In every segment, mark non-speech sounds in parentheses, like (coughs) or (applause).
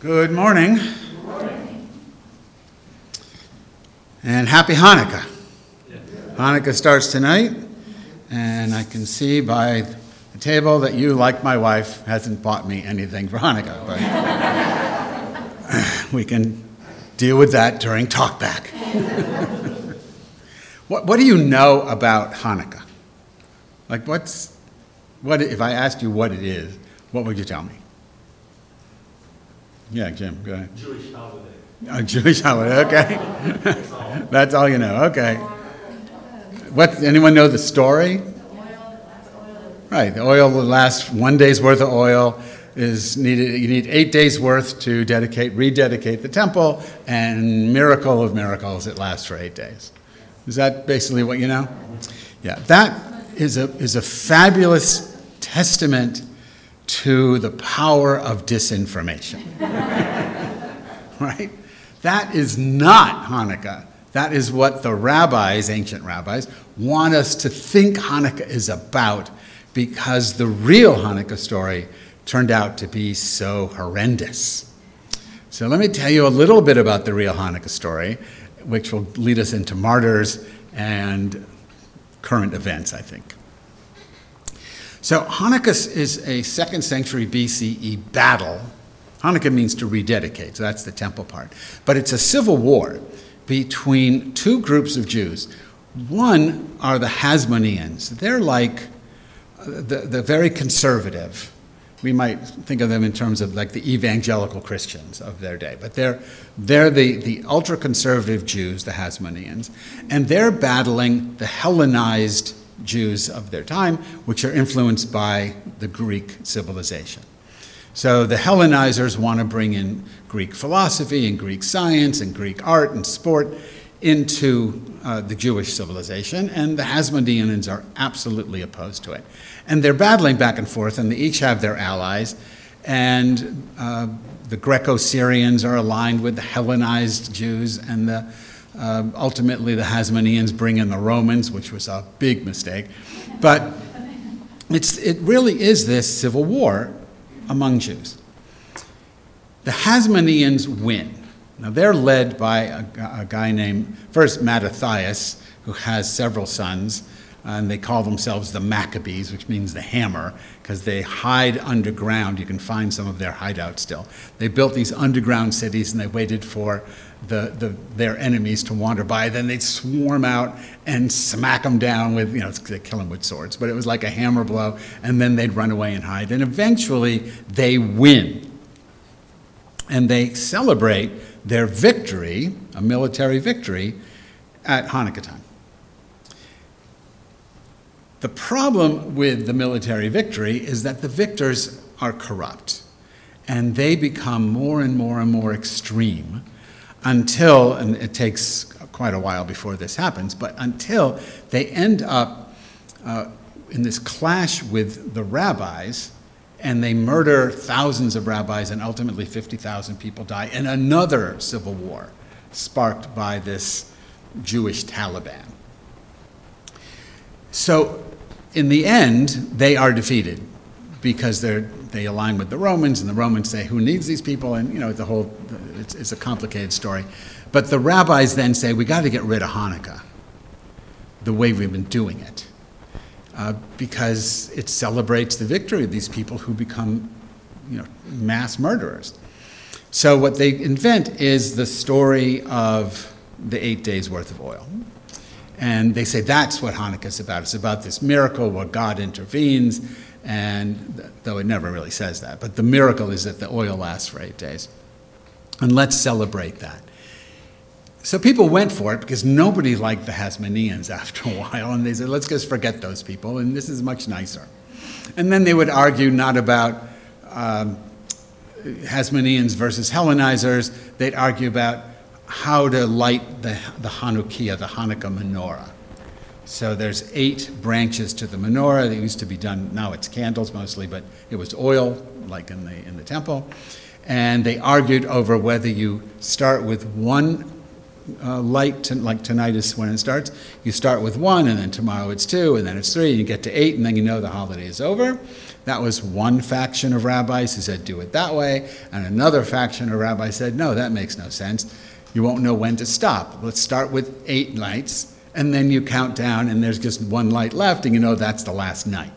Good morning. And happy Hanukkah. Hanukkah starts tonight, and I can see by the table that you, like my wife, hasn't bought me anything for Hanukkah. But we can deal with that during talkback. (laughs) what, what do you know about Hanukkah? Like, what's, what, if I asked you what it is, what would you tell me? Yeah, Jim, go ahead. Jewish holiday. A Jewish holiday, okay. That's (laughs) all. That's all you know, okay. What, anyone know the story? Right, the oil will last, one day's worth of oil is needed, you need eight days' worth to dedicate, rededicate the temple, and miracle of miracles, it lasts for eight days. Is that basically what you know? Yeah, that is a, is a fabulous testament to the power of disinformation. (laughs) right? That is not Hanukkah. That is what the rabbis, ancient rabbis, want us to think Hanukkah is about because the real Hanukkah story turned out to be so horrendous. So let me tell you a little bit about the real Hanukkah story, which will lead us into martyrs and current events, I think. So Hanukkah is a second century BCE battle. Hanukkah means to rededicate, so that's the temple part. But it's a civil war between two groups of Jews. One are the Hasmoneans. They're like uh, the, the very conservative. We might think of them in terms of like the evangelical Christians of their day, but they're, they're the, the ultra conservative Jews, the Hasmoneans, and they're battling the Hellenized Jews of their time, which are influenced by the Greek civilization. So the Hellenizers want to bring in Greek philosophy and Greek science and Greek art and sport into uh, the Jewish civilization, and the Hasmoneans are absolutely opposed to it. And they're battling back and forth, and they each have their allies. And uh, the Greco Syrians are aligned with the Hellenized Jews, and the, uh, ultimately the Hasmoneans bring in the Romans, which was a big mistake. But it's, it really is this civil war among Jews. The Hasmoneans win. Now they're led by a, a guy named, first Mattathias, who has several sons, and they call themselves the Maccabees, which means the hammer, because they hide underground. You can find some of their hideouts still. They built these underground cities and they waited for the, the, their enemies to wander by. Then they'd swarm out and smack them down with, you know, they kill them with swords, but it was like a hammer blow, and then they'd run away and hide. And eventually they win. And they celebrate their victory, a military victory, at Hanukkah time. The problem with the military victory is that the victors are corrupt and they become more and more and more extreme until, and it takes quite a while before this happens, but until they end up uh, in this clash with the rabbis and they murder thousands of rabbis and ultimately 50,000 people die in another civil war sparked by this Jewish Taliban. So in the end, they are defeated because they're, they align with the Romans, and the Romans say, Who needs these people? And, you know, the whole, it's, it's a complicated story. But the rabbis then say, We got to get rid of Hanukkah the way we've been doing it uh, because it celebrates the victory of these people who become, you know, mass murderers. So what they invent is the story of the eight days worth of oil. And they say that's what Hanukkah is about. It's about this miracle where God intervenes, and though it never really says that, but the miracle is that the oil lasts for eight days. And let's celebrate that. So people went for it because nobody liked the Hasmoneans (laughs) after a while, and they said, let's just forget those people, and this is much nicer. And then they would argue not about um, Hasmoneans versus Hellenizers, they'd argue about how to light the, the Hanukkah, the Hanukkah menorah. So there's eight branches to the menorah. They used to be done, now it's candles mostly, but it was oil, like in the, in the temple. And they argued over whether you start with one uh, light, to, like tonight is when it starts. You start with one, and then tomorrow it's two, and then it's three, and you get to eight, and then you know the holiday is over. That was one faction of rabbis who said, do it that way, and another faction of rabbis said, no, that makes no sense. You won't know when to stop. Let's start with eight nights, and then you count down, and there's just one light left, and you know that's the last night.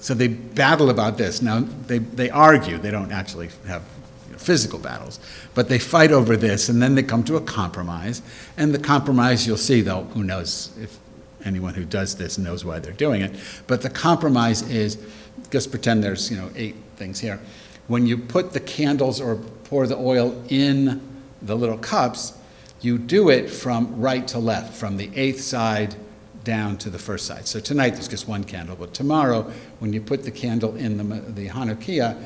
So they battle about this. Now, they, they argue, they don't actually have you know, physical battles, but they fight over this, and then they come to a compromise. And the compromise, you'll see, though, who knows if anyone who does this knows why they're doing it, but the compromise is just pretend there's you know eight things here. When you put the candles or pour the oil in the little cups, you do it from right to left, from the eighth side down to the first side. So tonight there's just one candle, but tomorrow when you put the candle in the, the Hanukkah,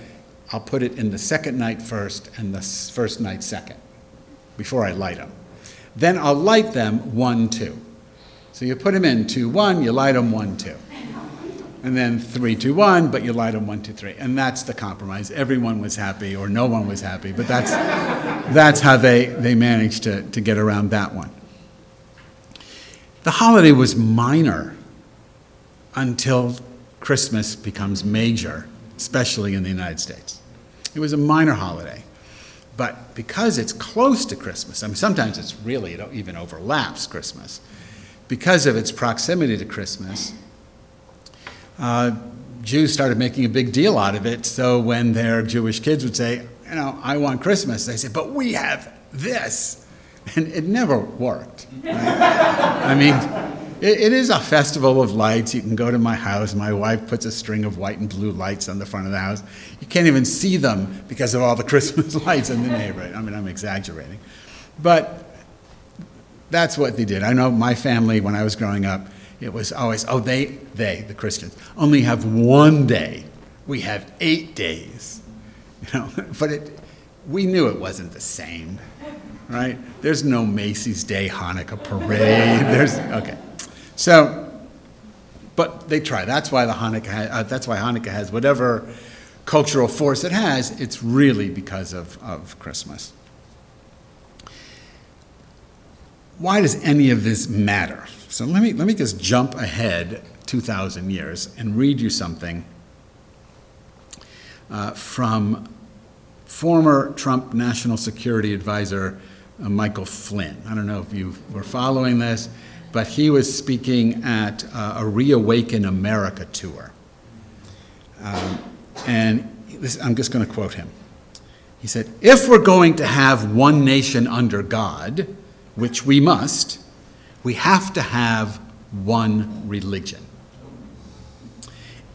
I'll put it in the second night first and the first night second, before I light them. Then I'll light them one, two. So you put them in two, one, you light them one, two. And then three, two, one, but you light them one, two, three. And that's the compromise. Everyone was happy, or no one was happy, but that's, that's how they, they managed to, to get around that one. The holiday was minor until Christmas becomes major, especially in the United States. It was a minor holiday. But because it's close to Christmas, I mean, sometimes it's really, it even overlaps Christmas. Because of its proximity to Christmas, uh, Jews started making a big deal out of it. So when their Jewish kids would say, you know, I want Christmas, they say, but we have this. (laughs) And it never worked. Right? I mean, it, it is a festival of lights. You can go to my house. My wife puts a string of white and blue lights on the front of the house. You can't even see them because of all the (laughs) Christmas lights in the neighborhood. I mean, I'm exaggerating. But that's what they did. I know my family, when I was growing up, it was always, oh, they, they, the Christians, only have one day. We have eight days. You know, (laughs) but it, we knew it wasn't the same, right? There's no Macy's Day Hanukkah parade. (laughs) There's, okay. So, but they try. That's why the Hanukkah, uh, that's why Hanukkah has whatever cultural force it has. It's really because of, of Christmas. Why does any of this matter? So let me, let me just jump ahead 2,000 years and read you something uh, from former Trump National Security Advisor uh, Michael Flynn. I don't know if you were following this, but he was speaking at uh, a Reawaken America tour. Um, and this, I'm just going to quote him. He said, If we're going to have one nation under God, which we must, we have to have one religion.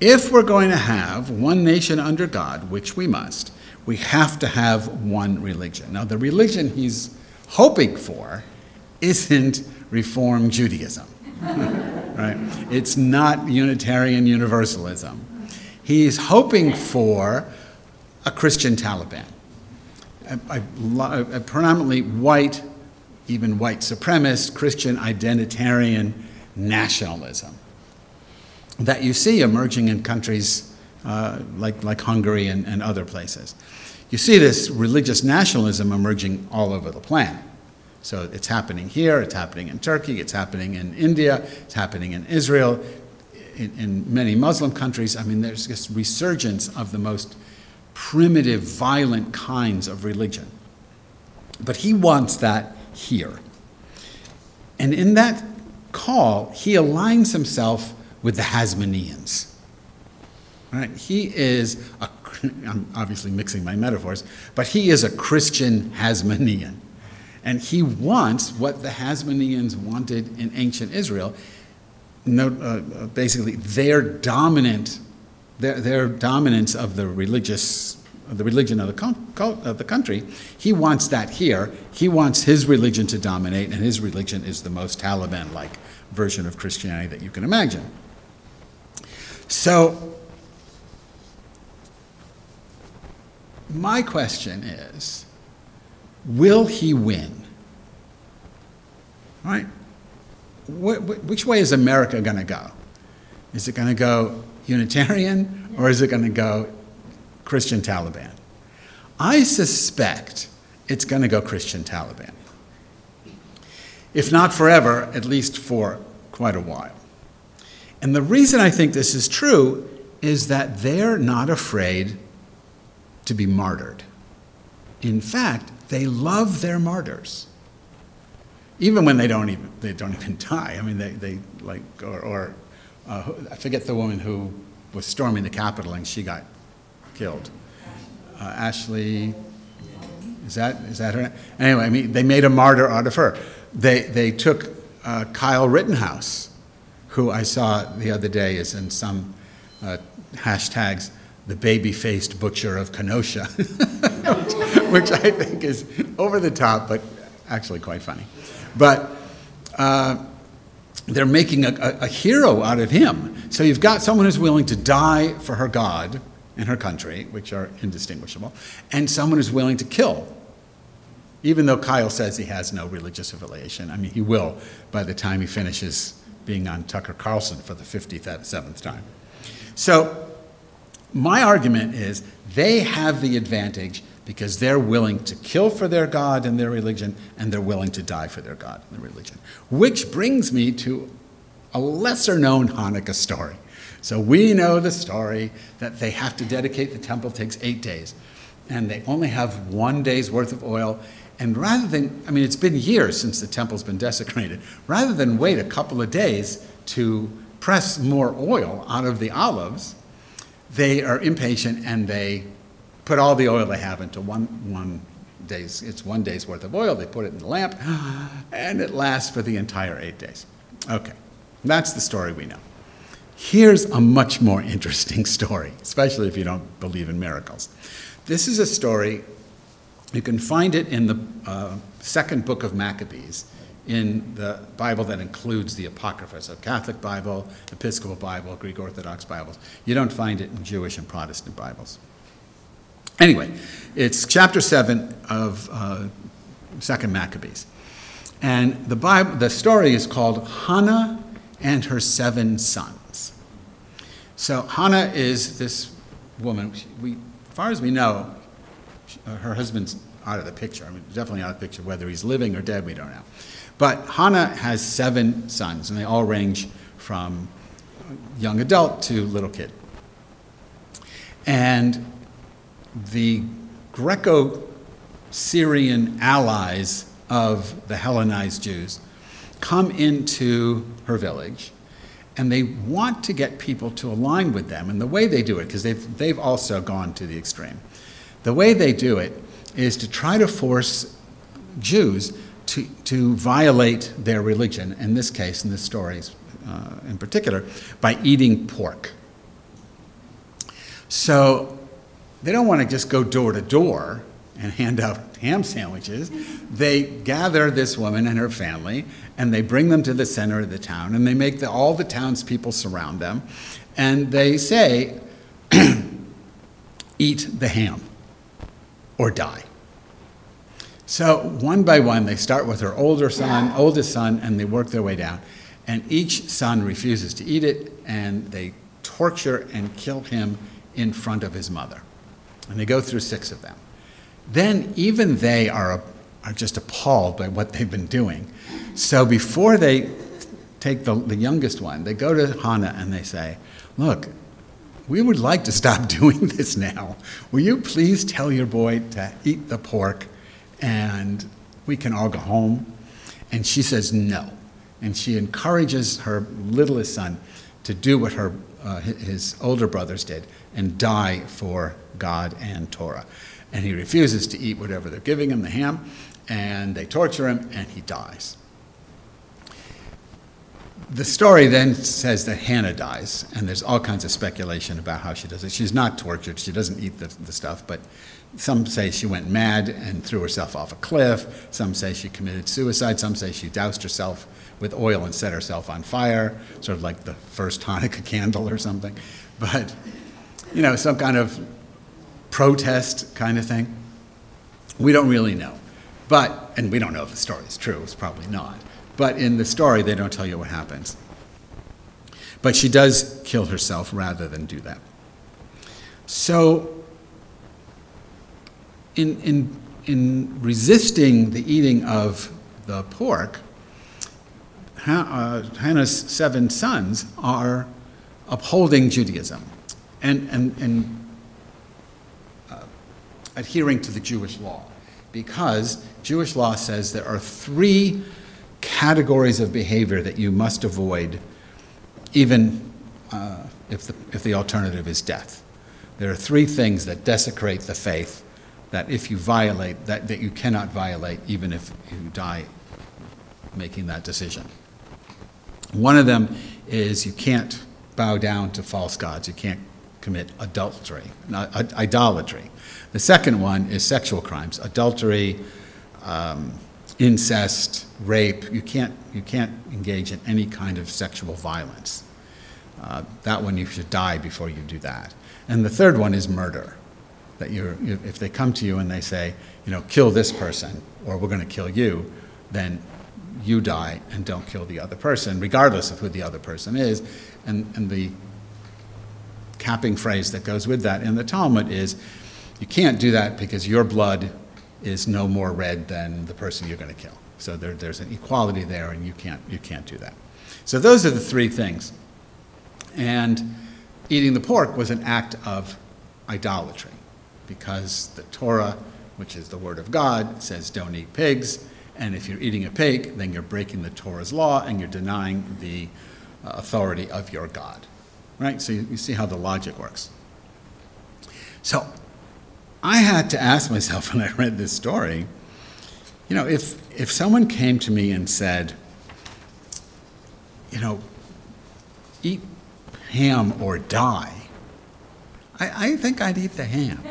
If we're going to have one nation under God, which we must, we have to have one religion. Now, the religion he's hoping for isn't Reform Judaism, (laughs) right? It's not Unitarian Universalism. He's hoping for a Christian Taliban, a, a, a predominantly white even white supremacist, Christian identitarian nationalism that you see emerging in countries uh, like, like Hungary and, and other places. You see this religious nationalism emerging all over the planet. So it's happening here, it's happening in Turkey, it's happening in India, it's happening in Israel, in, in many Muslim countries. I mean, there's this resurgence of the most primitive, violent kinds of religion. But he wants that here. And in that call, he aligns himself with the Hasmoneans. Right? He is, a, I'm obviously mixing my metaphors, but he is a Christian Hasmonean. And he wants what the Hasmoneans wanted in ancient Israel. No, uh, basically, their dominant, their, their dominance of the religious the religion of the, con- of the country. He wants that here. He wants his religion to dominate, and his religion is the most Taliban like version of Christianity that you can imagine. So, my question is will he win? Right? Wh- which way is America going to go? Is it going to go Unitarian or is it going to go Christian Taliban. I suspect it's going to go Christian Taliban. if not forever, at least for quite a while. And the reason I think this is true is that they're not afraid to be martyred. In fact, they love their martyrs. Even when they don't even, they don't even (laughs) die. I mean, they, they like, or, or uh, I forget the woman who was storming the Capitol and she got killed. Uh, Ashley, is that, is that her? Anyway, I mean, they made a martyr out of her. They, they took uh, Kyle Rittenhouse, who I saw the other day is in some uh, hashtags, the baby faced butcher of Kenosha, which, (laughs) which, I think is over the top, but actually quite funny. But uh, they're making a, a, a hero out of him. So you've got someone who's willing to die for her God and her country, which are indistinguishable, and someone who's willing to kill even though Kyle says he has no religious affiliation. I mean, he will by the time he finishes being on Tucker Carlson for the 57th uh, time. So, my argument is they have the advantage because they're willing to kill for their God and their religion, and they're willing to die for their God and their religion. Which brings me to a lesser known Hanukkah story. So we know the story that they have to dedicate the temple, takes eight days, and they only have one day's worth of oil, and rather than, I mean, it's been years since the temple's been desecrated, rather than wait a couple of days to press more oil out of the olives, they are impatient and they put all the oil they have into one, one day's, it's one day's worth of oil. They put it in the lamp and it lasts for the entire eight days. Okay, that's the story we know. Here's a much more interesting (laughs) story, especially if you don't believe in miracles. This is a story you can find it in the uh, second book of Maccabees, in the Bible that includes the Apocrypha, so Catholic Bible, Episcopal Bible, Greek Orthodox Bibles. You don't find it in Jewish and Protestant Bibles. Anyway, it's chapter 7 of uh, Second Maccabees. And the, Bible, the story is called Hannah and her seven sons. So Hannah is this woman, we, as far as we know, her husband's out of the picture. I mean, definitely out of the picture. Whether he's living or dead, we don't know. But Hannah has seven sons, and they all range from young adult to little kid. And the Greco Syrian allies of the Hellenized Jews come into her village and they want to get people to align with them. And the way they do it, because they've, they've also gone to the extreme, the way they do it is to try to force Jews to, to violate their religion, in this case, in this story uh, in particular, by eating pork. So they don't want to just go door to door and hand out ham sandwiches. They gather this woman and her family and they bring them to the center of the town and they make the, all the townspeople surround them and they say, (clears throat) Eat the ham or die. So one by one, they start with her older son, oldest son, and they work their way down. And each son refuses to eat it, and they torture and kill him in front of his mother. And they go through six of them. Then even they are, are just appalled by what they've been doing. So before they take the, the youngest one, they go to Hannah and they say, Look, we would like to stop (laughs) doing this now. Will you please tell your boy to eat the pork and we can all go home? And she says no. And she encourages her littlest son to do what her, uh, his older brothers did and die for God and Torah. And he refuses to eat whatever they're giving him, the ham, and they torture him, and he dies the story then says that Hannah dies, and there's all kinds of speculation about how she does it. She's not tortured, she doesn't eat the, the stuff, but some say she went mad and threw herself off a cliff. Some say she committed suicide. Some say she doused herself with oil and set herself on fire, sort of like the first (laughs) Hanukkah candle or something. But, you know, some kind of protest kind of thing. We don't really know. But, and we don't know if the story is true, it's probably not. But in the story, they don't tell you what happens. But she does kill herself rather than do that. So, in, in, in resisting the eating of the pork, uh, Hannah's seven sons are upholding Judaism and, and, and adhering to the Jewish law. Because Jewish law says there are three categories of behavior that you must avoid, even uh, if, the, if the alternative is death. There are three things that desecrate the faith that if you violate, that, that you cannot violate even if you die making that decision. One of them is you can't bow down to false gods. You can't commit adultery, not, idolatry. The second one is sexual crimes, adultery, um, incest, rape. You can't, you can't engage in any kind of sexual violence. Uh, that one you should die before you do that. And the third one is murder. That you're, if they come to you and they say, you know, kill this person or we're going to kill you, then you die and don't kill the other person, regardless of who the other person is. And, and the capping phrase that goes with that in the Talmud is you can't do that because your blood is no more red than the person you're going to kill. So there, there's an equality there, and you can't, you can't do that. So those are the three things. And eating the pork was an act of idolatry because the Torah, which is the Word of God, says don't eat pigs. And if you're eating a pig, then you're breaking the Torah's law and you're denying the uh, authority of your God. Right? So you, you see how the logic works. So I had to ask myself (laughs) when I read this story, you know, if, if someone came to me and said, you know, eat ham or die, I, I think I'd eat the ham.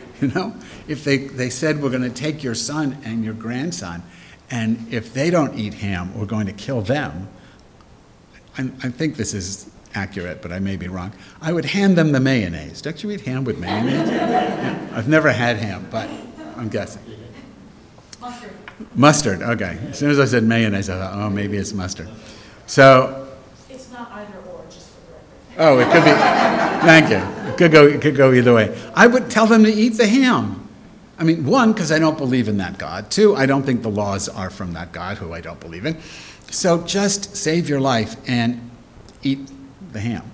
(laughs) you know, if they, they said, we're going to take your son and your grandson, and if they don't eat ham, we're going to kill them, I, I think this is accurate, but I may be wrong. I would hand them the mayonnaise. Don't you eat ham with mayonnaise? yeah. I've never had ham, but I'm guessing. Mustard. Mustard, okay. As soon as I said mayonnaise, I thought, oh, maybe it's mustard. So. It's not either or, just for the record. Oh, it could be. thank you. It could go, it could go either way. I would tell them to eat the ham. I mean, one, because I don't believe in that God. Two, I don't think the laws are from that God who I don't believe in. So just save your life and eat the ham.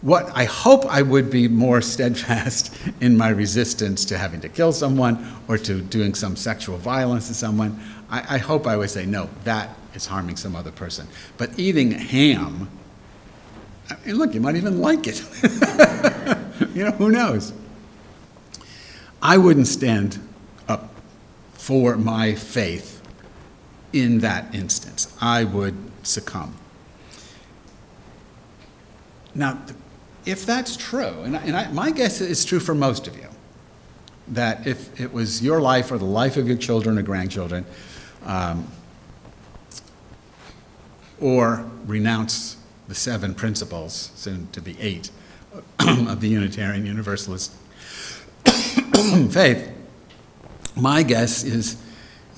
What I hope I would be more (laughs) steadfast in my resistance to having to kill someone or to doing some sexual violence to someone. I, I hope I would say, no, that is harming some other person. But eating ham, I mean, look, you might even like it. (laughs) you know, who knows? I wouldn't stand up for my faith in that instance. I would succumb. Now, if that's true, and, I, and I, my guess is true for most of you, that if it was your life or the life of your children or grandchildren, um, or renounce the seven principles, soon to be eight, (coughs) of the Unitarian Universalist (coughs) faith, my guess is,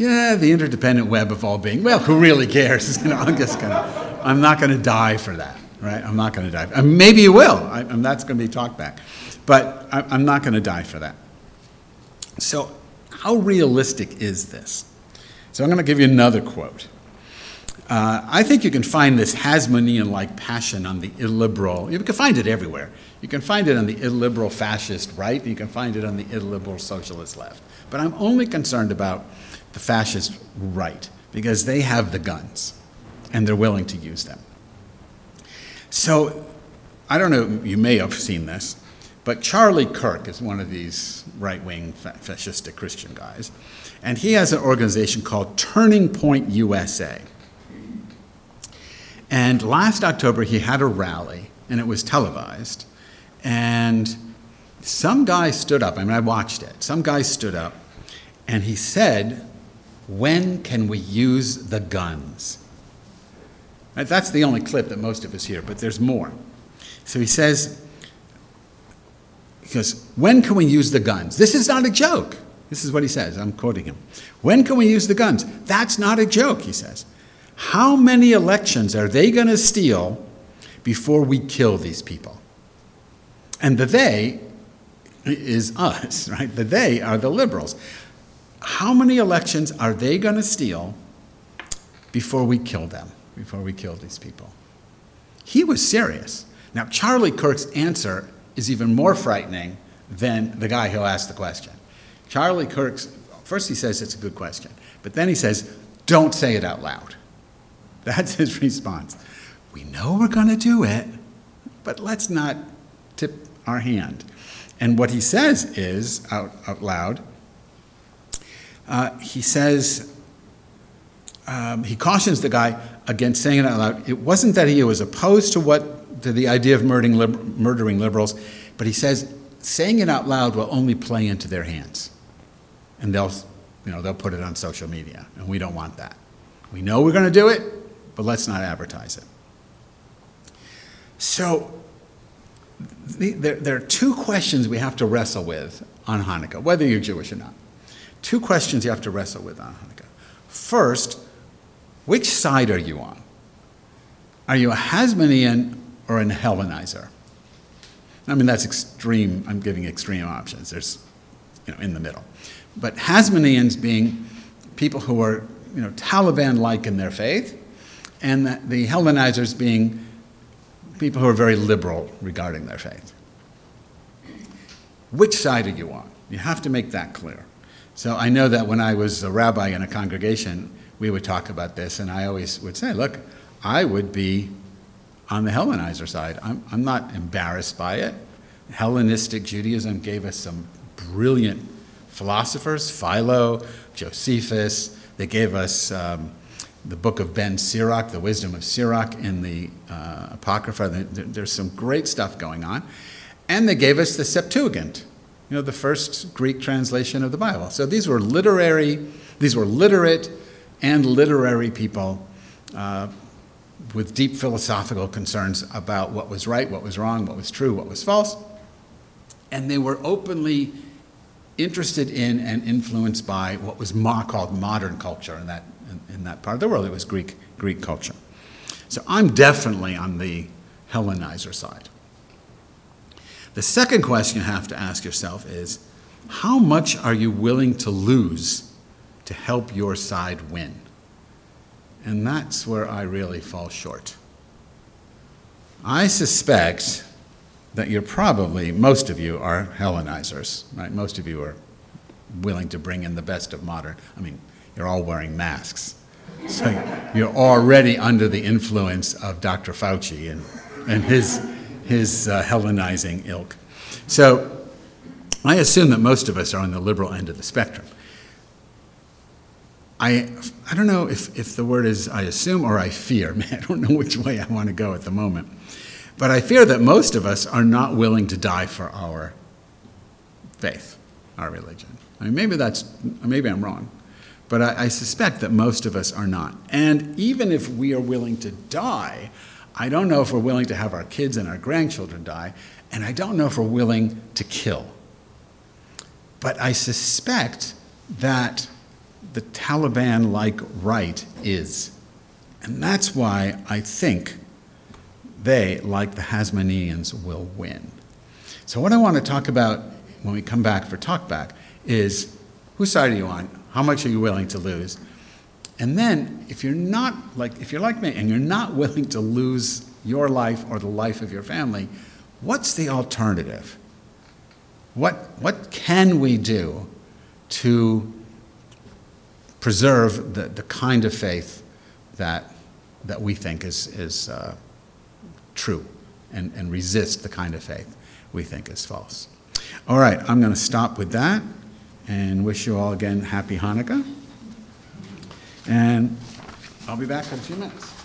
yeah, the interdependent web of all being. Well, who really cares? (laughs) You know, I'm just gonna, I'm not to die for that right? I'm not to die. Maybe you will. I, and that's to be talked back. But I, I'm not to die for that. So, how realistic is this? So, I'm to give you another quote. Uh, I think you can find this Hasmonean like passion on the illiberal. You can find it everywhere. You can find it on the illiberal fascist right, you can find it on the illiberal socialist left. But I'm only concerned about the fascist right because they have the guns and they're willing to use them. So, I don't know, you may have seen this, but Charlie Kirk is one of these right wing fascistic Christian guys, and he has an organization called Turning Point USA. And last October, he had a rally, and it was televised. And some guy stood up, I mean, I watched it. Some guy stood up, and he said, When can we use the guns? That's the only clip that most of us hear, but there's more. So he says, because when can we use the guns? This is not a joke. This is what he says. I'm quoting him. When can we use the guns? That's not a joke, he says. How many elections are they going to steal before we kill these people? And the they is us, (laughs) right? The they are the liberals. How many elections are they going to steal before we kill them, before we kill these people. He was serious. Now, Charlie Kirk's answer is even more frightening than the guy who asked the question. Charlie Kirk's, first he says it's a good question, but then he says, don't say it out loud. (laughs) That's his response. We know we're going to do it, but let's not tip our hand. And what he says is, out, out loud, uh, he says, um, he cautions the guy against saying it out loud. It wasn't that he was opposed to what to the idea of murdering, lib- murdering liberals, but he says saying it out loud will only play into their hands, and they'll, you know, they'll put it on social media, and we don't want that. We know we're going to do it, but let's not advertise it. So the, there, there are two questions we have to wrestle with on Hanukkah, whether you're Jewish or not. Two questions you have to wrestle with Hanukkah. First, which side are you on? Are you a Hasmonean or an Hellenizer? I mean, that's extreme. I'm giving extreme options. There's, you know, in the middle. But Hasmoneans being people who are, you know, Taliban-like in their faith, and the, the Hellenizers being people who are very liberal regarding their faith. Which side are you on? You have to make that clear. So I know that when I was a rabbi in a congregation, we would talk about this, and I always would say, look, I would be on the Hellenizer side. I'm, I'm not embarrassed by it. Hellenistic Judaism gave us some brilliant philosophers, Philo, Josephus. They gave us um, the book of Ben Sirach, the wisdom of Sirach in the uh, Apocrypha. There- There's some great stuff going on. And they gave us the Septuagint, you know, the first Greek translation of the Bible. So these were literary, these were literate and literary people uh, with deep philosophical concerns about what was right, what was wrong, what was true, what was false. And they were openly interested in and influenced by what was called modern culture in that, in, in that part of the world. It was Greek, Greek culture. So I'm definitely on the Hellenizer side. The second question you have to ask yourself is how much are you willing to lose to help your side win? And that's where I really fall short. I suspect that you're probably, most of you are Hellenizers, right? Most of you are willing to bring in the best of modern. I mean, you're all wearing masks. So you're already under the influence of Dr. Fauci and, and his, his uh, Hellenizing ilk. So I assume that most of us are on the liberal end of the spectrum. I, I don't know if, if the word is I assume or I fear. (laughs) I don't know which way I want to go at the moment. But I fear that most of us are not willing to die for our faith, our religion. I mean, maybe that's, maybe I'm wrong, but I, I suspect that most of us are not. And even if we are willing to die, I don't know if we're willing to have our kids and our grandchildren die, and I don't know if we're willing to kill. But I suspect that the Taliban like right is. And that's why I think they, like the Hasmoneans, will win. So, what I want to talk about when we come back for Talkback is whose side are you on? How much are you willing to lose? And then, if you're not like, if you're like me and you're not willing to lose your life or the life of your family, what's the alternative? What, what can we do to preserve the, the kind of faith that, that we think is, is uh, true and, and resist the kind of faith we think is false. All right, I'm going to stop with that and wish you all again happy Hanukkah. And I'll be back in a few minutes.